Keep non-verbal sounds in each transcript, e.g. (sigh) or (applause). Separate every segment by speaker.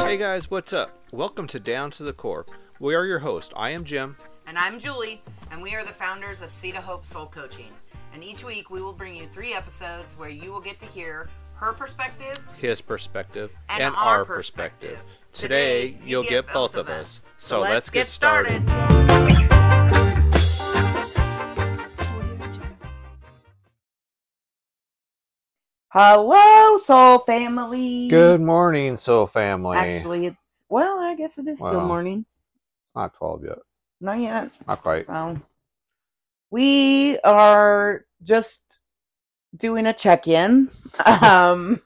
Speaker 1: Hey guys, what's up? Welcome to Down to the Core. We are your host. I am Jim.
Speaker 2: And I'm Julie, and we are the founders of of Hope Soul Coaching. And each week we will bring you three episodes where you will get to hear her perspective,
Speaker 1: his perspective,
Speaker 2: and,
Speaker 1: and
Speaker 2: our,
Speaker 1: our
Speaker 2: perspective.
Speaker 1: Today, you'll get both of us. So let's get
Speaker 2: started. Hello, soul family.
Speaker 1: Good morning, Soul Family.
Speaker 2: Actually, it's well, I guess it is still morning.
Speaker 1: Not 12 yet.
Speaker 2: Not yet.
Speaker 1: Not quite.
Speaker 2: So we are just doing a check-in. (laughs) Um,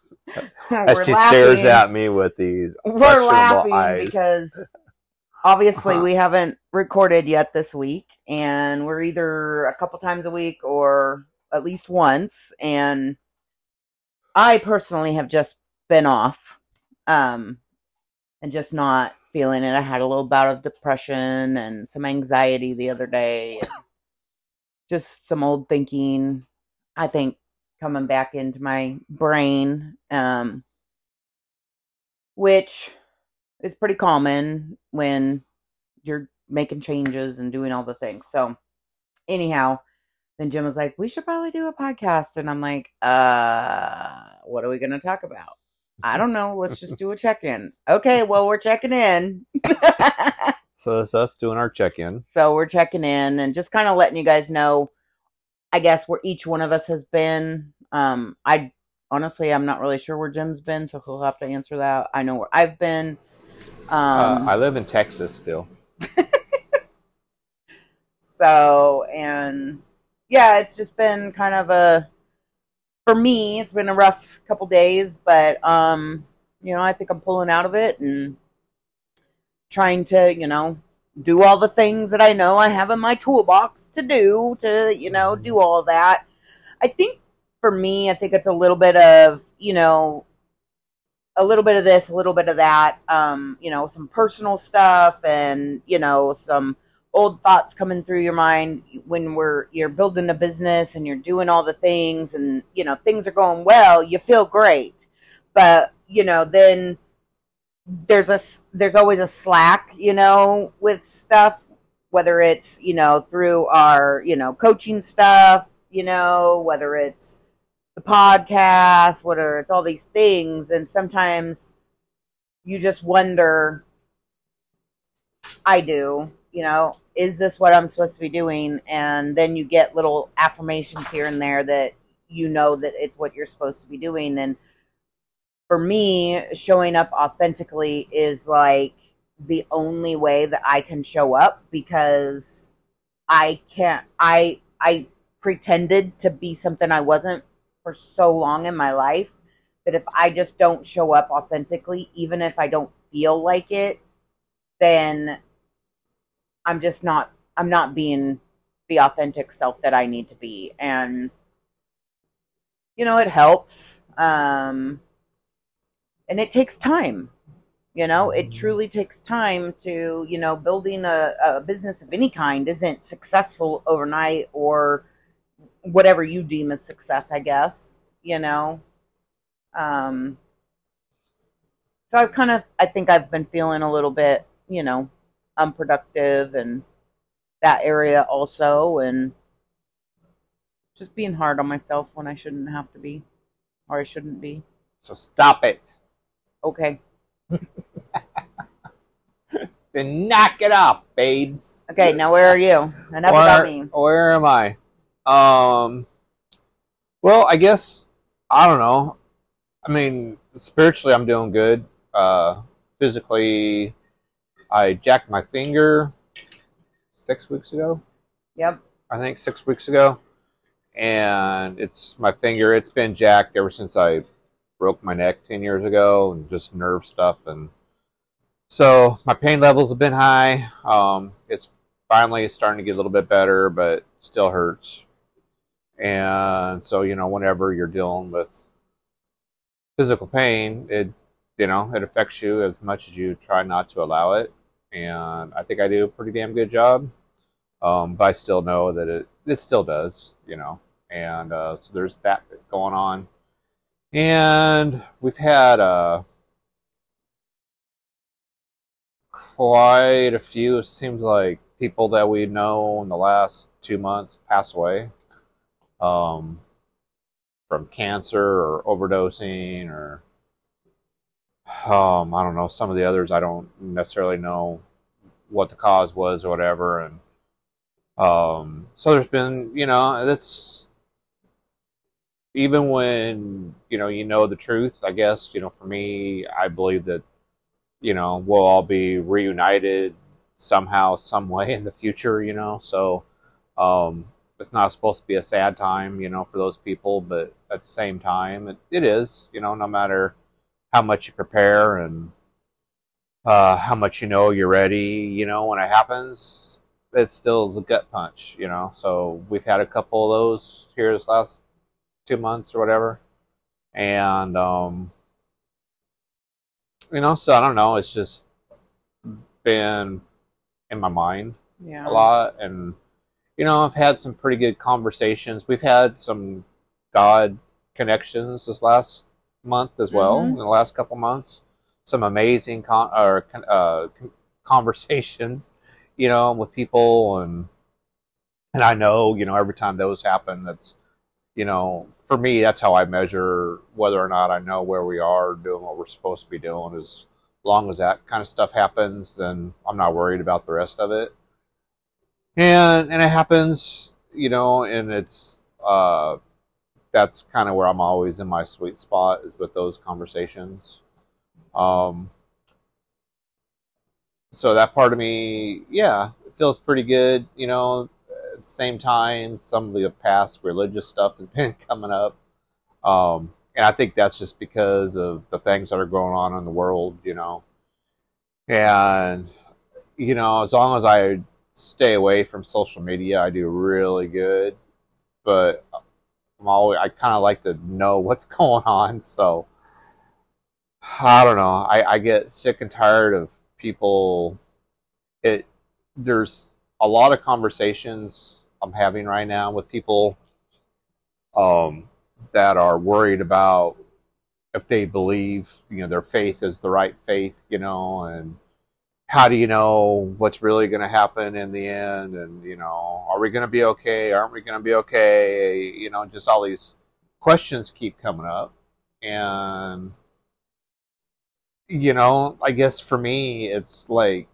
Speaker 1: As she stares at me with these
Speaker 2: we're laughing
Speaker 1: eyes.
Speaker 2: because (laughs) obviously
Speaker 1: Uh-huh.
Speaker 2: we haven't recorded yet this week and we're either a couple times a week or at least once and i personally have just been off um and just not feeling it i had a little bout of depression and some anxiety the other day just some old thinking i think coming back into my brain um which is pretty common when you're making changes and doing all the things. So, anyhow, then Jim was like, "We should probably do a podcast," and I'm like, "Uh, what are we going to talk about?" I don't know. Let's just do a check-in. Okay, well, we're checking in. (laughs)
Speaker 1: So it's us doing our check-in.
Speaker 2: so we're checking in and just kind of letting you guys know, I guess where each one of us has been. Um, I honestly, I'm not really sure where Jim's been, so he'll have to answer that. I know where I've been. Um,
Speaker 1: uh, I live in Texas still. (laughs)
Speaker 2: So, and yeah, it's just been kind of a, for me, it's been a rough couple days, but, um, you know, I think I'm pulling out of it and trying to, you know, do all the things that I know I have in my toolbox to do to, you know, do all that. I think for me, I think it's a little bit of, you know, a little bit of this, a little bit of that, um, you know, some personal stuff and, you know, some old thoughts coming through your mind when we're you're building a business and you're doing all the things and you know things are going well you feel great. But you know then there's a there's always a slack you know with stuff whether it's you know through our you know coaching stuff you know whether it's the podcast whether it's all these things. And sometimes you just wonder I do, you know, is this what I'm supposed to be doing? And then you get little affirmations here and there that you know that it's what you're supposed to be doing. And for me, showing up authentically is like the only way that I can show up because I can't, I, I pretended to be something I wasn't for so long in my life that if I just don't show up authentically, even if I don't feel like it, then I'm just not I'm not being the authentic self that I need to be. And you know it helps um and it takes time you know? It truly takes time to you know building a, a business of any kind isn't successful overnight or whatever you deem as success i guess you know? Um so i've kind of i think i've been feeling a little bit you know unproductive and that area also and just being hard on myself when I shouldn't have to be or I shouldn't be.
Speaker 1: So stop it.
Speaker 2: Okay. (laughs)
Speaker 1: Then knock it off, babes.
Speaker 2: Okay, now where are you? Enough about me.
Speaker 1: Where am I? Um. Well, I guess I don't know. I mean, spiritually, I'm doing good. Uh, physically, I jacked my finger six weeks ago.
Speaker 2: Yep.
Speaker 1: I think six weeks ago, and it's my finger. It's been jacked ever since I broke my neck ten years ago, and just nerve stuff. And so my pain levels have been high. Um, it's finally starting to get a little bit better, but still hurts. And so you know, whenever you're dealing with physical pain, it you know it affects you as much as you try not to allow it. And I think I do a pretty damn good job. Um, but I still know that it it still does, you know. And uh, so there's that going on. And we've had uh, quite a few, it seems like, people that we know in the last two months pass away um, from cancer or overdosing or um, I don't know, some of the others I don't necessarily know what the cause was or whatever. And um, so there's been, you know, that's even when, you know, you know the truth, I guess, you know, for me, I believe that, you know, we'll all be reunited somehow, some way in the future, you know, so um, it's not supposed to be a sad time, you know, for those people, but at the same time, it, it is, you know, no matter how much you prepare and uh, how much you know you're ready. You know, when it happens, it still is a gut punch. You know, so we've had a couple of those here this last two months or whatever, and um, you know, so I don't know. It's just been in my mind
Speaker 2: Yeah.
Speaker 1: a lot and you know i've had some pretty good conversations we've had some god connections this last month as well
Speaker 2: Mhm.
Speaker 1: in the last couple months. Some amazing con- or uh, (laughs) conversations you know with people and and i know you know every time those happen that's you know for me that's how i measure whether or not i know where we are doing what we're supposed to be doing. As long as that kind of stuff happens then i'm not worried about the rest of it. And and it happens you know and it's uh that's kind of where i'm always in my sweet spot is with those conversations. Um so that part of me yeah it feels pretty good you know at the same time some of the past religious stuff has (laughs) been coming up. Um and i think that's just because of the things that are going on in the world you know. And you know as long as i stay away from social media. I do really good, but I'm always I kind of like to know what's (laughs) going on. So I don't know. I, I get sick and tired of people. It there's a lot of conversations I'm having right now with people um, that are worried about if they believe you know their faith is the right faith, you know, and how do you know what's really going to happen in the end? And you know are we going to be okay? Aren't we going to be okay? You know just all these questions keep coming up. And you know i guess for me it's like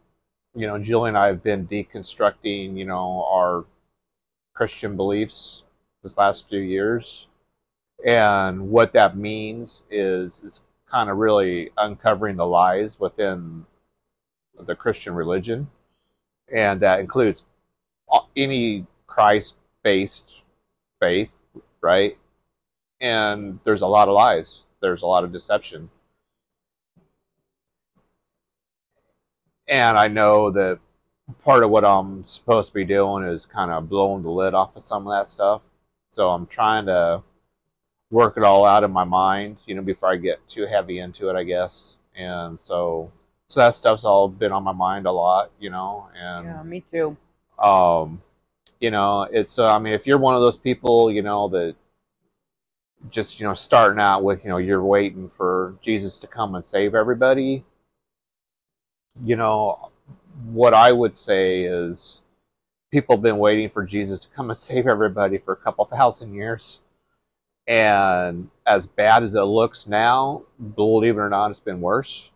Speaker 1: you know julie and i have been deconstructing you know our christian beliefs this last few years. And what that means is is kind of really uncovering the lies within the Christian religion, and that includes any Christ-based faith, right? And there's a lot of lies. There's a lot of deception, and I know that part of what I'm supposed to be doing is kind of blowing the lid off of some of that stuff. So I'm trying to work it all out in my mind, you know, before I get too heavy into it, I guess. And so so that stuff's all been on my mind a lot, you know, and
Speaker 2: Yeah, me too.
Speaker 1: um, you know, it's uh, I mean, if you're one of those people, you know, that just you know starting out with, you know, you're waiting for Jesus to come and save everybody, you know, what I would say is people have been waiting for Jesus to come and (laughs) save everybody for a couple thousand years. And as bad as it looks now, believe it or not, it's been worse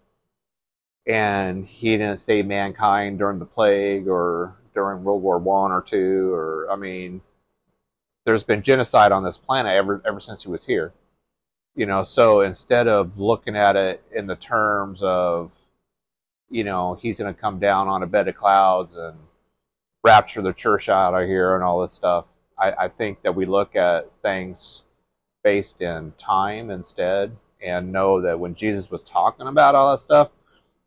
Speaker 1: and he didn't save mankind during the plague or during World War One or two, or I mean, there's been genocide on this planet ever ever since he was here. You know, so instead of looking at it in the terms of, you know, he's going to come down on a bed of clouds and rapture the church out of here and all this stuff, I, I think that we look at things based in time instead and know that when Jesus was talking about all that stuff,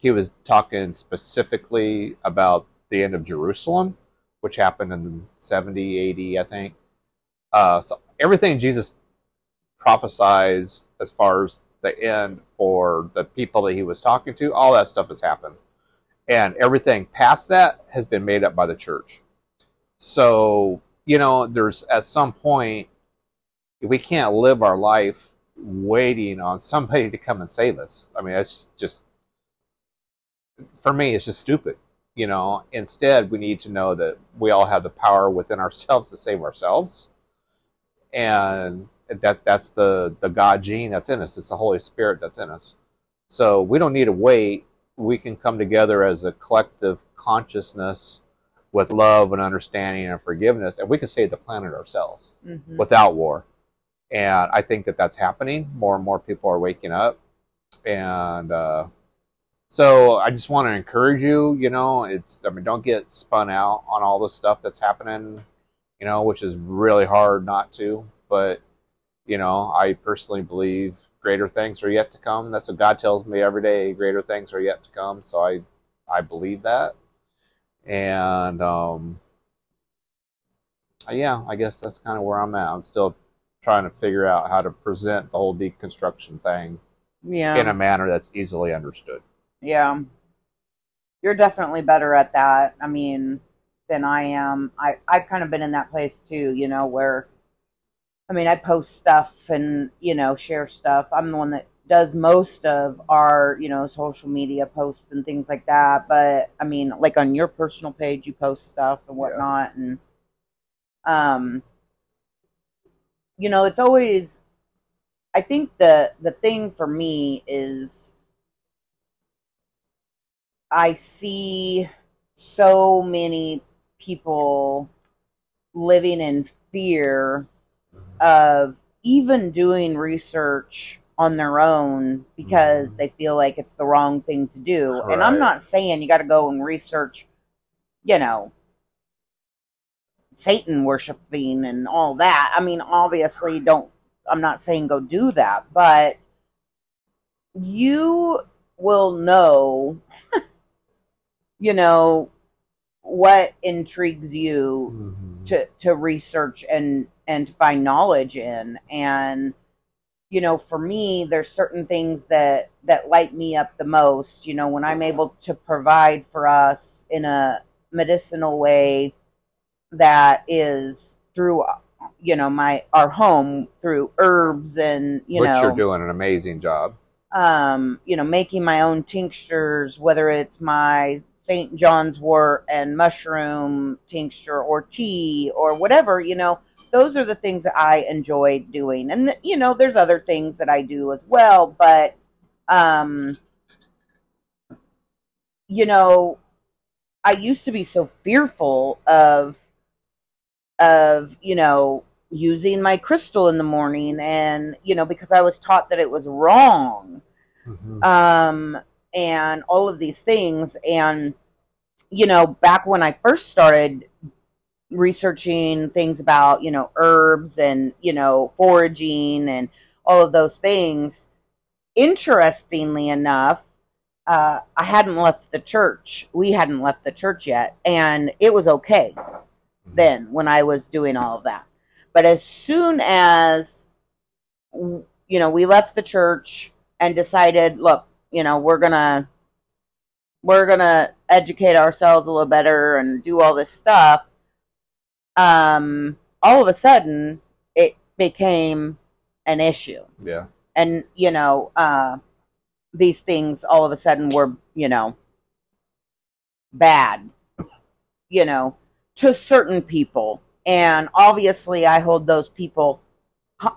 Speaker 1: he was talking specifically about the end of Jerusalem, which happened in 70, 80, I think. Uh, so everything Jesus prophesies as far as the end for the people that he was talking to, all that stuff has happened. And everything past that has been made up by the church. So, you know, there's at some point, we can't live our life waiting on somebody to come and save us. I mean, that's just for me, it's just stupid. You know, instead, we need to know that we all have the power within ourselves to save ourselves, and that that's the the God gene that's in us. It's the Holy Spirit that's in us. So we don't need to wait. We can come together as a collective consciousness with love and understanding and forgiveness, and we can save the planet ourselves
Speaker 2: Mhm.
Speaker 1: without war. And I think that that's happening. More and more people are waking up, and uh, so I just want to encourage you. You know, it's I mean, don't get spun out on all the stuff that's happening. You know, which is really hard not to. But you know, I personally believe greater things are yet to come. That's what God tells me every day. Greater things are yet to come. So I I believe that. And um, yeah, I guess that's kind of where I'm at. I'm still trying to figure out how to present the whole deconstruction thing
Speaker 2: Yeah.
Speaker 1: in a manner that's easily understood.
Speaker 2: Yeah. You're definitely better at that. I mean, than I am. I I've kind of been in that place too, you know, where I mean, I post stuff and, you know, share stuff. I'm the one that does most of our, you know, social media posts and things like that, but I mean, like on your personal page you post stuff and whatnot and um you know, it's always I think the the thing for me is I see so many people living in fear of even doing research on their own because
Speaker 1: Mhm.
Speaker 2: they feel like it's the wrong thing to do. And I'm not saying you got to go and research, you know, Satan worshiping and all that. I mean, obviously, don't, I'm not saying go do that, but you will know, (laughs) you know, what intrigues you to to research and and to find knowledge in. And you know for me there's certain things that that light me up the most. You know when i'm able to provide for us in a medicinal way that is through you know my our home through herbs and you
Speaker 1: Which
Speaker 2: know
Speaker 1: you're doing an amazing job.
Speaker 2: um, you know, making my own tinctures, whether it's my St. John's wort and mushroom tincture or tea or whatever, you know, those are the things that I enjoy doing. And, you know, there's other things that I do as well, but, um, you know, I used to be so fearful of, of, you know, using my crystal in the morning and, you know, because I was taught that it was wrong um, and all of these things. And, you know, back when I first started researching things about, you know, herbs and, you know, foraging and all of those things, interestingly enough, uh, I hadn't left the church. We hadn't left the church yet. And it was okay then when I was doing all of that. But as soon as you know, we left the church and decided, look, you know, we're to we're to educate ourselves a little better and do all this stuff. Um all of a sudden it became an issue.
Speaker 1: Yeah.
Speaker 2: And you know, uh these things all of a sudden were, you know, bad. You know, to certain people. And obviously, I hold those people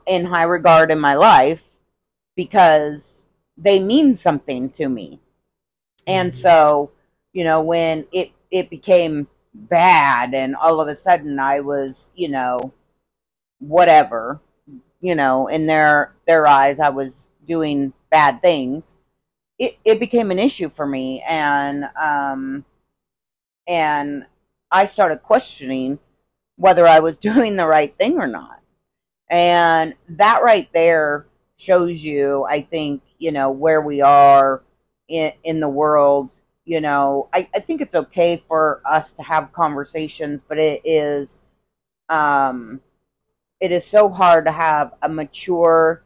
Speaker 2: in high regard in my life because they mean something to me. And
Speaker 1: Mhm.
Speaker 2: so, you know, when it it became bad and all of a sudden I was, you know, whatever, you know, in their their eyes I was doing bad things. It it became an issue for me and um and I started questioning whether I was (laughs) doing the right thing or not. And that right there shows you, I think, you know, where we are in, in the world. You know, I, I think it's okay for us to have conversations, but it is, um, it is so hard to have a mature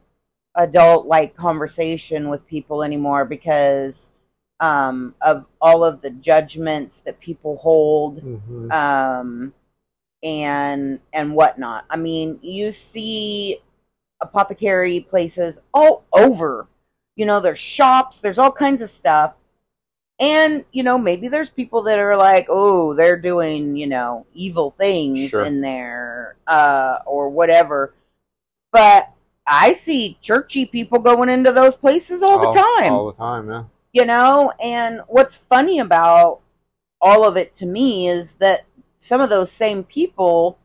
Speaker 2: adult like conversation with people anymore because um, of all of the judgments that people hold um, and and whatnot. I mean, you see apothecary places all over. You know, there's shops, there's all kinds of stuff. And, you know, maybe there's people that are like, oh, they're doing, you know, evil things
Speaker 1: Sure.
Speaker 2: in there, uh, or whatever. But I see churchy people going into those places all the time
Speaker 1: All the time, yeah.
Speaker 2: you know and what's funny about all of it to me is that some of those same people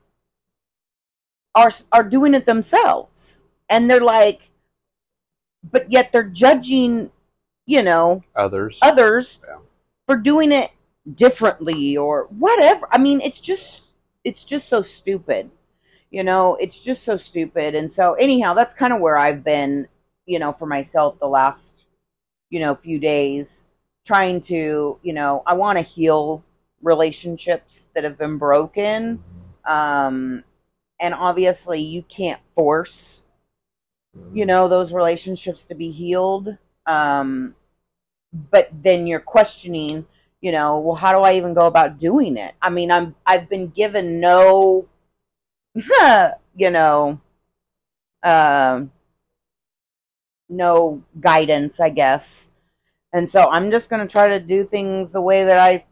Speaker 2: are are doing it themselves and they're like but yet they're judging you know
Speaker 1: Others.
Speaker 2: others
Speaker 1: Yeah.
Speaker 2: for doing it differently or whatever i mean it's just it's just so stupid you know it's just so stupid and so anyhow that's kind of where i've been you know for myself the last you know few days trying to you know i want to heal relationships that have been broken um and obviously you can't force You know those relationships to be healed. Um but then you're questioning you know well how do i even go about doing it? I mean i'm i've been given no (laughs) you know um no guidance i guess. And so i'm just going to try to do things the way that i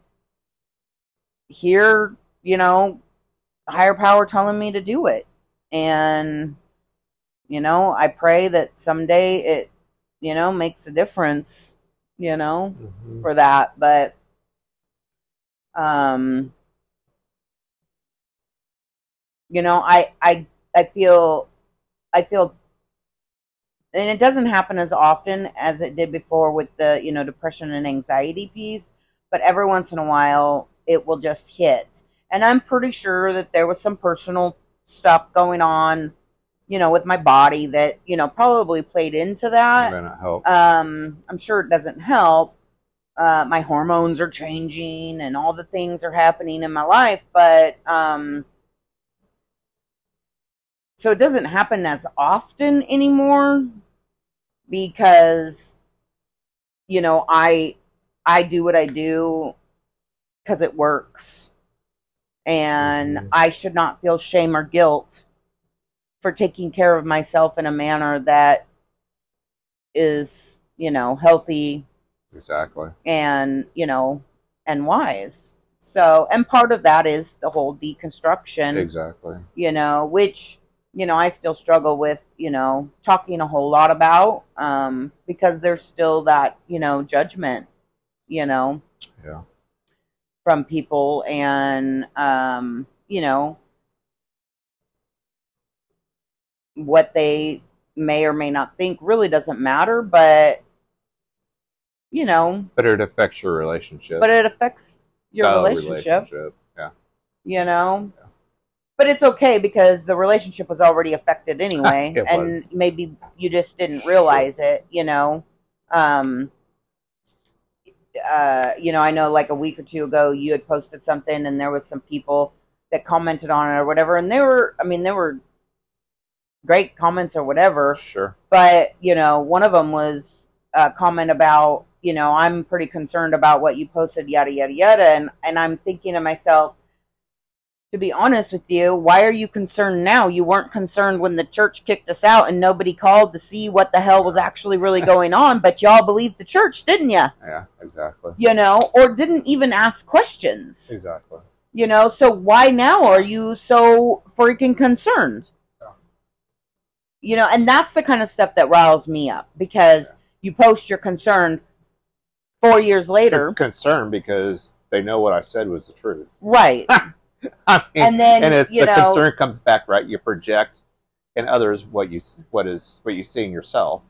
Speaker 2: hear you know higher power telling me to do it. And you know i pray that someday it you know makes a difference you know
Speaker 1: Mhm.
Speaker 2: for that but um you know i i i feel i feel and it doesn't happen as often as it did before with the you know depression and anxiety piece but every once in a while it will just hit and i'm pretty sure that there was some personal stuff going on you know with my body that you know probably played into that
Speaker 1: not help.
Speaker 2: um, I'm sure it doesn't help. Uh, my hormones are changing and all the things are happening in my life, but um, so it doesn't happen as often anymore because you know I I do what I do because it works, and
Speaker 1: Mhm.
Speaker 2: I should not feel shame or guilt for taking care of myself in a manner that is you know healthy
Speaker 1: exactly.
Speaker 2: and you know and wise so and part of that is the whole deconstruction
Speaker 1: Exactly.
Speaker 2: you know which you know i still struggle with you know talking a whole lot about um because there's still that you know judgment you know
Speaker 1: Yeah.
Speaker 2: from people and um you know what they may or may not think really doesn't matter but you know.
Speaker 1: But it affects your relationship.
Speaker 2: but it affects your
Speaker 1: The
Speaker 2: relationship,
Speaker 1: Yeah.
Speaker 2: you know? But it's okay because the relationship was already affected anyway (laughs) and maybe you just didn't realize it you know? Um uh you know i know like a week or two ago you had posted something and there was some people that commented on it or whatever and they were i mean they were great comments or whatever
Speaker 1: Sure.
Speaker 2: but you know one of them was a comment about you know i'm pretty concerned about what you posted yada yada yada and and i'm thinking to myself to be honest with you why are you concerned now you weren't concerned when the church kicked us out and nobody called to see what the hell was actually really (laughs) going on but y'all believed the church didn't you
Speaker 1: Yeah. Exactly.
Speaker 2: you know or didn't even ask questions
Speaker 1: Exactly.
Speaker 2: you know so why now are you so freaking concerned. You know and that's the kind of stuff that riles me up because
Speaker 1: Yeah.
Speaker 2: you post your concern four years later
Speaker 1: concerned because they know what I said was the truth.
Speaker 2: right (laughs)
Speaker 1: I mean,
Speaker 2: and then
Speaker 1: and it's
Speaker 2: you
Speaker 1: the
Speaker 2: know
Speaker 1: concern comes back right. You project in others what you what is what you see in yourself.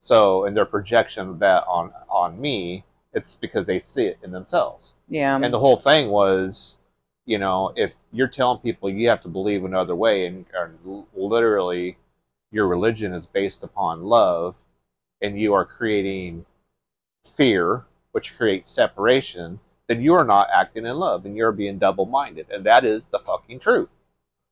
Speaker 1: So, in their projection of that on on me, it's because they see it in themselves.
Speaker 2: yeah
Speaker 1: And the whole thing was, you know, if you're telling people you have to believe another way, and, and literally your religion is based upon love, and you are creating fear, which creates separation, then you are not acting in love, and you're being double-minded, and that is the fucking truth.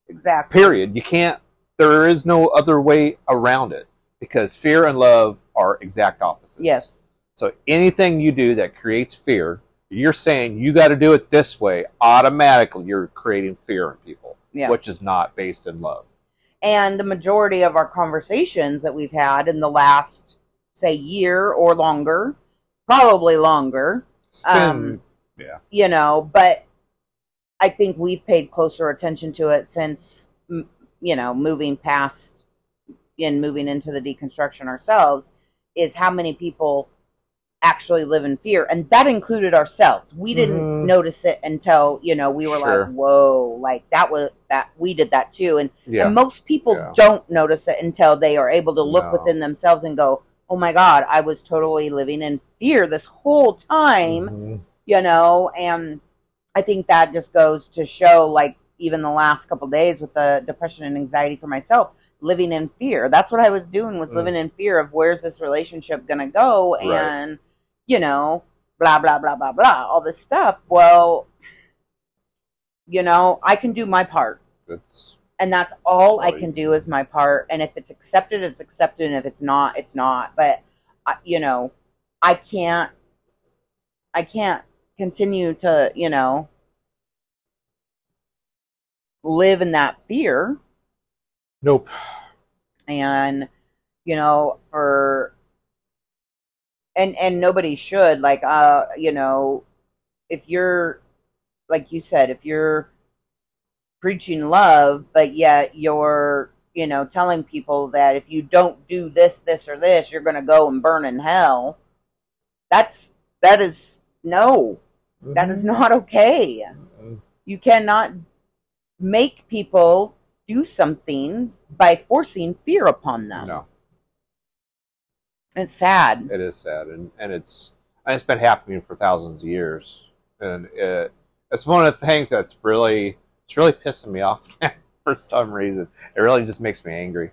Speaker 2: exactly
Speaker 1: Period. You can't. There is no other way around it because fear and love are exact opposites.
Speaker 2: yes
Speaker 1: So anything you do that creates fear, you're saying you got to do it this way. Automatically, you're creating fear in people,
Speaker 2: yeah
Speaker 1: which is not based in love.
Speaker 2: And the majority of our conversations that we've had in the last, say, year or longer, probably longer,
Speaker 1: been-
Speaker 2: Um,
Speaker 1: yeah.
Speaker 2: you know, but I think we've paid closer attention to it since, you know, moving past and moving into the deconstruction ourselves is how many people actually live in fear. And that included ourselves. We didn't
Speaker 1: Mhm.
Speaker 2: notice it until, you know, we were
Speaker 1: Sure.
Speaker 2: like, whoa, like that was that we did that too. And,
Speaker 1: Yeah.
Speaker 2: and most people
Speaker 1: Yeah.
Speaker 2: don't notice it until they are able to look
Speaker 1: No.
Speaker 2: within themselves and go, oh my God, I was totally living in fear this whole time
Speaker 1: Mhm.
Speaker 2: you know and i think that just goes to show like even the last couple days with the depression and anxiety for myself living in fear that's what i was doing was
Speaker 1: Mm.
Speaker 2: living in fear of where's this relationship gonna go
Speaker 1: Right.
Speaker 2: You know blah blah blah blah blah all this stuff well you know i can do my part
Speaker 1: It's
Speaker 2: and that's all I can do is my part. And if it's accepted, it's accepted, and if it's not, it's not. But I, you know, I can't, I can't continue to, you know, live in that fear.
Speaker 1: nope.
Speaker 2: And you know, for and and nobody should like, uh, you know, if you're like you said, if you're preaching love, but yet you're, you know, telling people that if you don't do this, this, or this, you're going to go and burn in hell. That's, that is, no, that is not okay.
Speaker 1: Mhm.
Speaker 2: You cannot make people do something by forcing fear upon them.
Speaker 1: No,
Speaker 2: It's sad.
Speaker 1: it is sad, and and it's and it's been happening for thousands of years, and it, it's one of the things that's really it's really pissing me off (laughs) for some reason. It really just makes me angry,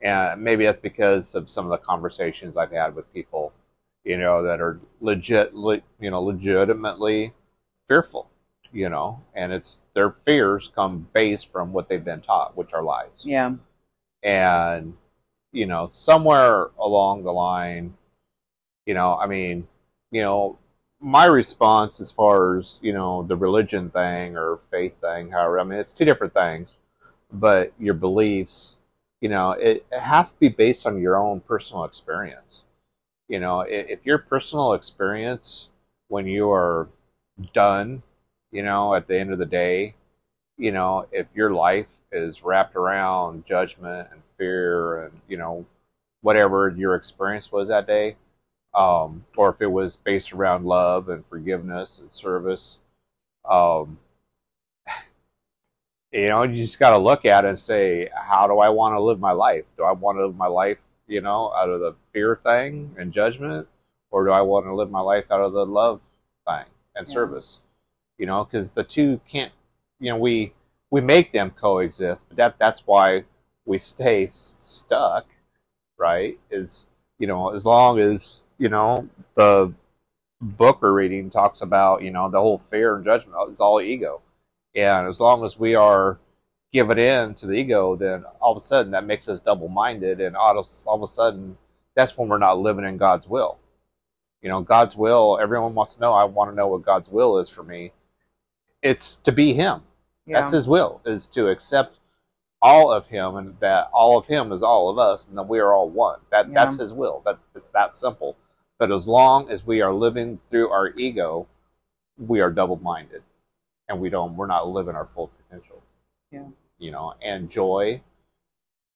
Speaker 1: and maybe that's because of some of the conversations I've had with people, you know, that are legit, le, you know, legitimately fearful, you know, and it's their fears come based from what they've been taught, which are lies
Speaker 2: Yeah.
Speaker 1: and you know somewhere along the line you know i mean you know my response as far as you know the religion thing or faith thing however i mean it's two different things but your beliefs you know it, it has to be based on your own personal experience. You know if your personal experience when you are done you know at the end of the day you know if your life is wrapped around judgment and fear and you know whatever your experience was that day. Um, or if it was based around love and forgiveness and service. Um, (sighs) you know you just got to look at it and say how do i want to live my life? Do i want to live my life you know out of the fear thing and judgment? Or do i want to live my life out of the love thing and
Speaker 2: Yeah.
Speaker 1: service? You know because the two can't you know we we make them coexist but that that's why we stay stuck right? Is you know as long as you know the book we're reading talks about you know the whole fear and judgment is all ego. And as long as we are giving in to the ego then all of a sudden that makes us double-minded and all of, all of a sudden that's when we're not living in god's will. You know god's will everyone wants to know i want to know what god's will is for me. It's to be him
Speaker 2: Yeah.
Speaker 1: that's his will, is to accept all of him and that all of him is all of us and that we are all one. That
Speaker 2: Yeah.
Speaker 1: that's his will. That's it's that simple. But as long as we are living through our ego, we are double minded. And we don't we're not living our full potential.
Speaker 2: Yeah.
Speaker 1: You know, and joy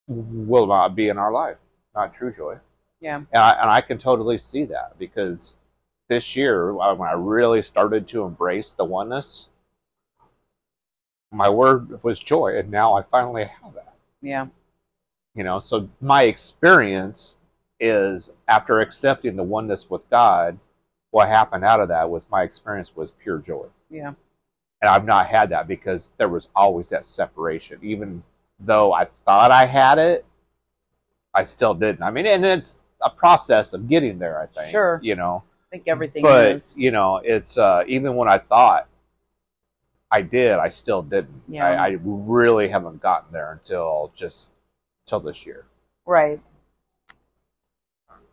Speaker 1: will not be in our life. Not true joy.
Speaker 2: yeah.
Speaker 1: And I, and I can totally see that because this year, when I really started to embrace the oneness, my word was joy, and now I finally have that.
Speaker 2: Yeah.
Speaker 1: You know, so my experience is after accepting the oneness with God, what happened out of that was my experience was pure joy.
Speaker 2: Yeah.
Speaker 1: And I've not had that because there was always that separation. Even though I thought I had it, I still didn't. I mean, and it's a process of getting there, I think.
Speaker 2: Sure.
Speaker 1: You know,
Speaker 2: I think everything
Speaker 1: but
Speaker 2: is.
Speaker 1: you know, it's uh, even when I thought I did, I still didn't.
Speaker 2: Yeah.
Speaker 1: I, I really haven't gotten there until just till this year.
Speaker 2: Right.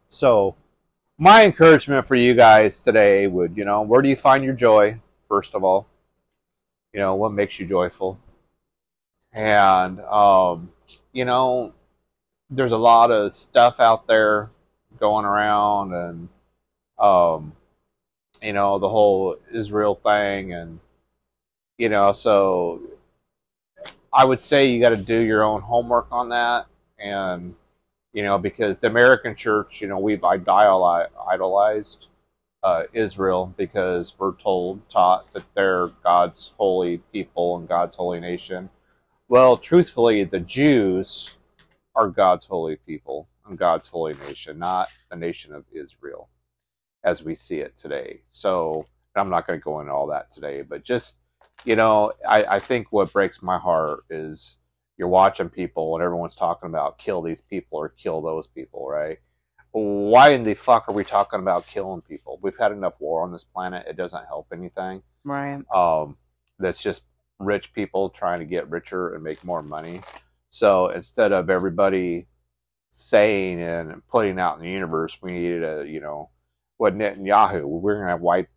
Speaker 1: So, my encouragement for you guys today would, you know, where do you find your joy? First of all, you know, what makes you joyful, and um, you know, there's a lot of stuff out there going around, and um, you know, the whole Israel thing, and you know, so I would say you got to do your own homework on that, and you know, because the American church, you know, we've idolized uh, Israel because we're told, taught that they're God's holy people and God's holy nation. Well, truthfully, the Jews are God's holy people and God's holy nation, not the nation of Israel as we see it today. So I'm not going to go into all that today, but just, you know, I, I think what breaks my heart is you're watching people and everyone's talking about kill these people or kill those people, right? Why in the fuck are we talking about killing people? We've had enough war on this planet. It doesn't help anything.
Speaker 2: Right.
Speaker 1: Um, that's just rich people trying to get richer and make more money. So instead of everybody saying and putting out in the universe, we needed a, you know, what Netanyahu, we're going to wipe,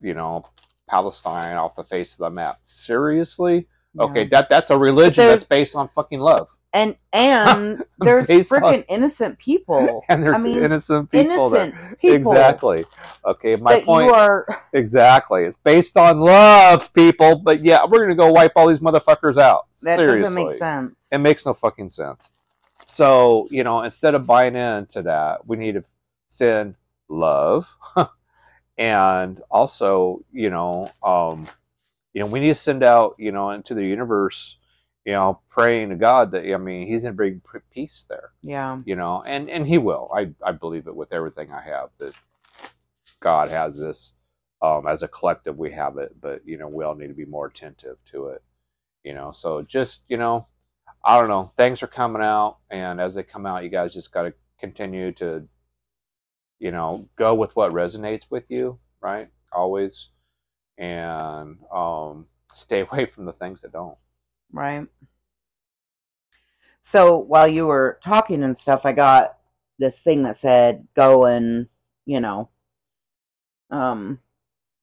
Speaker 1: you know, Palestine off the face of the map. Seriously? Okay, that that's a religion that's based on fucking love.
Speaker 2: And and (laughs) there's freaking innocent people. (laughs)
Speaker 1: And there's
Speaker 2: I mean,
Speaker 1: innocent people
Speaker 2: innocent
Speaker 1: there.
Speaker 2: people
Speaker 1: Exactly. Okay, my point
Speaker 2: are
Speaker 1: exactly. It's based on love, people, but yeah, we're going to go wipe all these motherfuckers out.
Speaker 2: that
Speaker 1: Seriously.
Speaker 2: doesn't make sense.
Speaker 1: It makes no fucking sense. So, you know, instead of buying into that, we need to send love (laughs) and also, you know, um, you know, we need to send out, you know, into the universe, you know, praying to God that I mean, He's to bring peace there,
Speaker 2: yeah.
Speaker 1: you know, and and He will. I I believe it with everything I have that God has this. Um, as a collective, we have it, but you know, we all need to be more attentive to it. You know, so just you know, I don't know. Things are coming out, and as they come out, you guys just got to continue to, you know, go with what resonates with you, right? Always, and um, stay (laughs) away from the things that don't.
Speaker 2: Right. So while you were talking and stuff, I got this thing that said, go and, you know, um,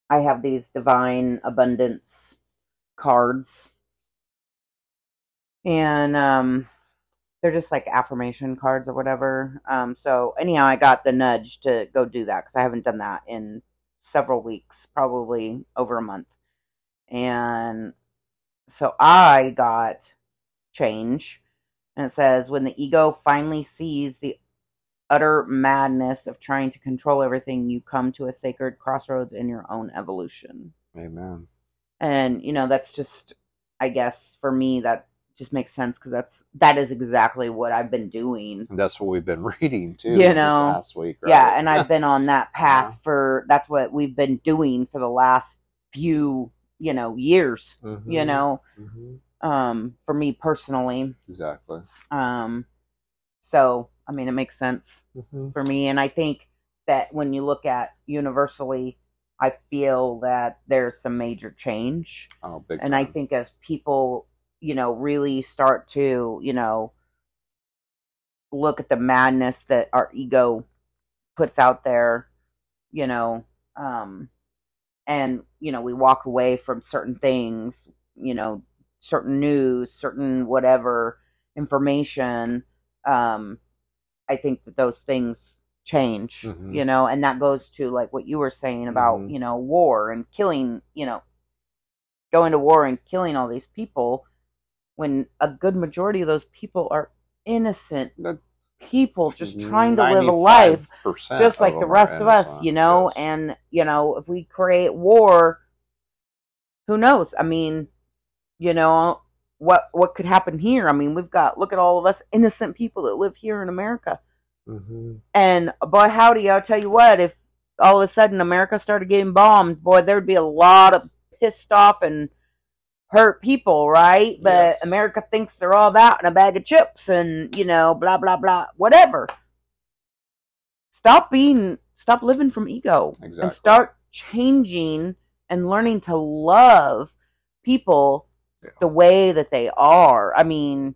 Speaker 2: I have these divine abundance cards. And, um, they're just like affirmation cards or whatever. Um, so anyhow, I got the nudge to go do that because I haven't done that in several weeks, probably over a month. And so I got change, and it says when the ego finally sees the utter madness of trying to control everything, you come to a sacred crossroads in your own evolution.
Speaker 1: Amen.
Speaker 2: And you know that's just, I guess for me that just makes sense because that's that is exactly what I've been doing.
Speaker 1: And that's what we've been (laughs) reading too.
Speaker 2: You
Speaker 1: this
Speaker 2: know,
Speaker 1: last week, right?
Speaker 2: Yeah, and I've been on that (laughs) path
Speaker 1: Yeah.
Speaker 2: for that's what we've been doing for the last few, you know, years. You
Speaker 1: Mhm.
Speaker 2: know,
Speaker 1: Mhm.
Speaker 2: um, for me personally.
Speaker 1: exactly.
Speaker 2: Um, so I mean, it makes sense
Speaker 1: Mhm.
Speaker 2: for me, and I think that when you look at universally, I feel that there's some major change,
Speaker 1: Oh, big.
Speaker 2: and I think as people, you know, really start to, you know, look at the madness that our ego puts out there, you know, um, and you know, we walk away from certain things, you know, certain news, certain whatever information. Um, I think that those things change,
Speaker 1: Mhm.
Speaker 2: you know, and that goes to like what you were saying about,
Speaker 1: Mhm.
Speaker 2: you know, war and killing, you know, going to war and killing all these people when a good majority of those people are innocent people just trying to live a life just like the rest of us, you know.
Speaker 1: yes.
Speaker 2: And you know, if we create war, who knows? I mean, you know, what what could happen here? I mean, we've got look at all of us innocent people that live here in America,
Speaker 1: Mhm.
Speaker 2: and boy, howdy, I'll tell you what, if all of a sudden America started getting bombed, boy, there'd be a lot of pissed off and hurt people, right? But
Speaker 1: Yes.
Speaker 2: America thinks they're all that in a bag of chips and, you know, blah, blah, blah, whatever. Stop being, stop living from ego
Speaker 1: Exactly.
Speaker 2: and start changing and learning to love people
Speaker 1: Yeah.
Speaker 2: the way that they are. I mean,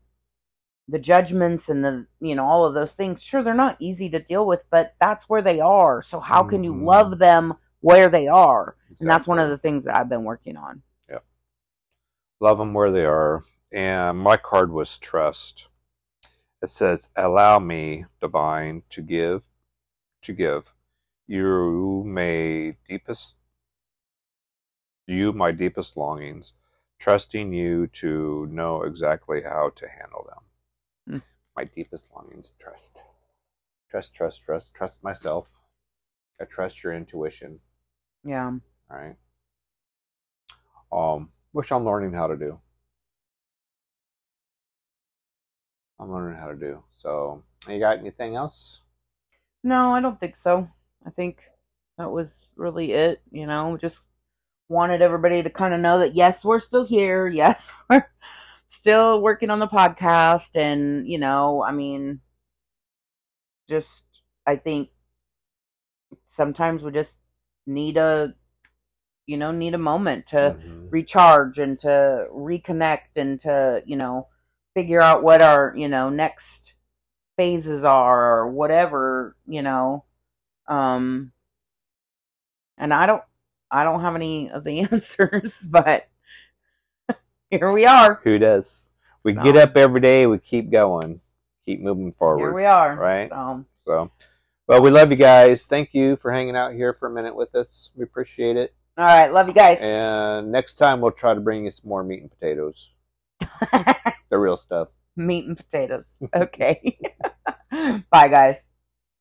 Speaker 2: the judgments and the you know all of those things sure they're not easy to deal with but that's where they are so how can you
Speaker 1: Mhm.
Speaker 2: love them where they are and that's one of the things that i've been working on
Speaker 1: love them where they are and my card was trust. It says, "Allow me, divine, to give, to give. You may deepest, you my deepest longings, trusting you to know exactly how to handle them.
Speaker 2: Hmm.
Speaker 1: My deepest longings, trust, trust, trust, trust, trust myself. I trust your intuition.
Speaker 2: Yeah.
Speaker 1: All right. Um, which I'm learning how to do. I'm learning how to do. So, you got anything else?
Speaker 2: No, I don't think so. I think that was really it. You know, just wanted everybody to kind of know that yes, we're still here. (laughs) Yes, we're still working on the podcast. And, you know, I mean, just, I think sometimes we just need a, you know, need a moment to
Speaker 1: Mhm.
Speaker 2: recharge and to reconnect and to, you know, figure out what our, you know, next phases are or whatever, you know. Um and I don't I don't have any of the (laughs) answers, but (laughs) here we are.
Speaker 1: Who does? We
Speaker 2: So-
Speaker 1: get up every day. We keep going. Keep moving forward.
Speaker 2: Here we are.
Speaker 1: right?
Speaker 2: So
Speaker 1: So, well, we love you guys. Thank you for hanging out here for a minute with us. We appreciate it.
Speaker 2: All right, love you guys.
Speaker 1: And next time we'll try to bring you some more meat and potatoes, (laughs) the real stuff.
Speaker 2: Meat and potatoes. Okay. (laughs) Bye guys.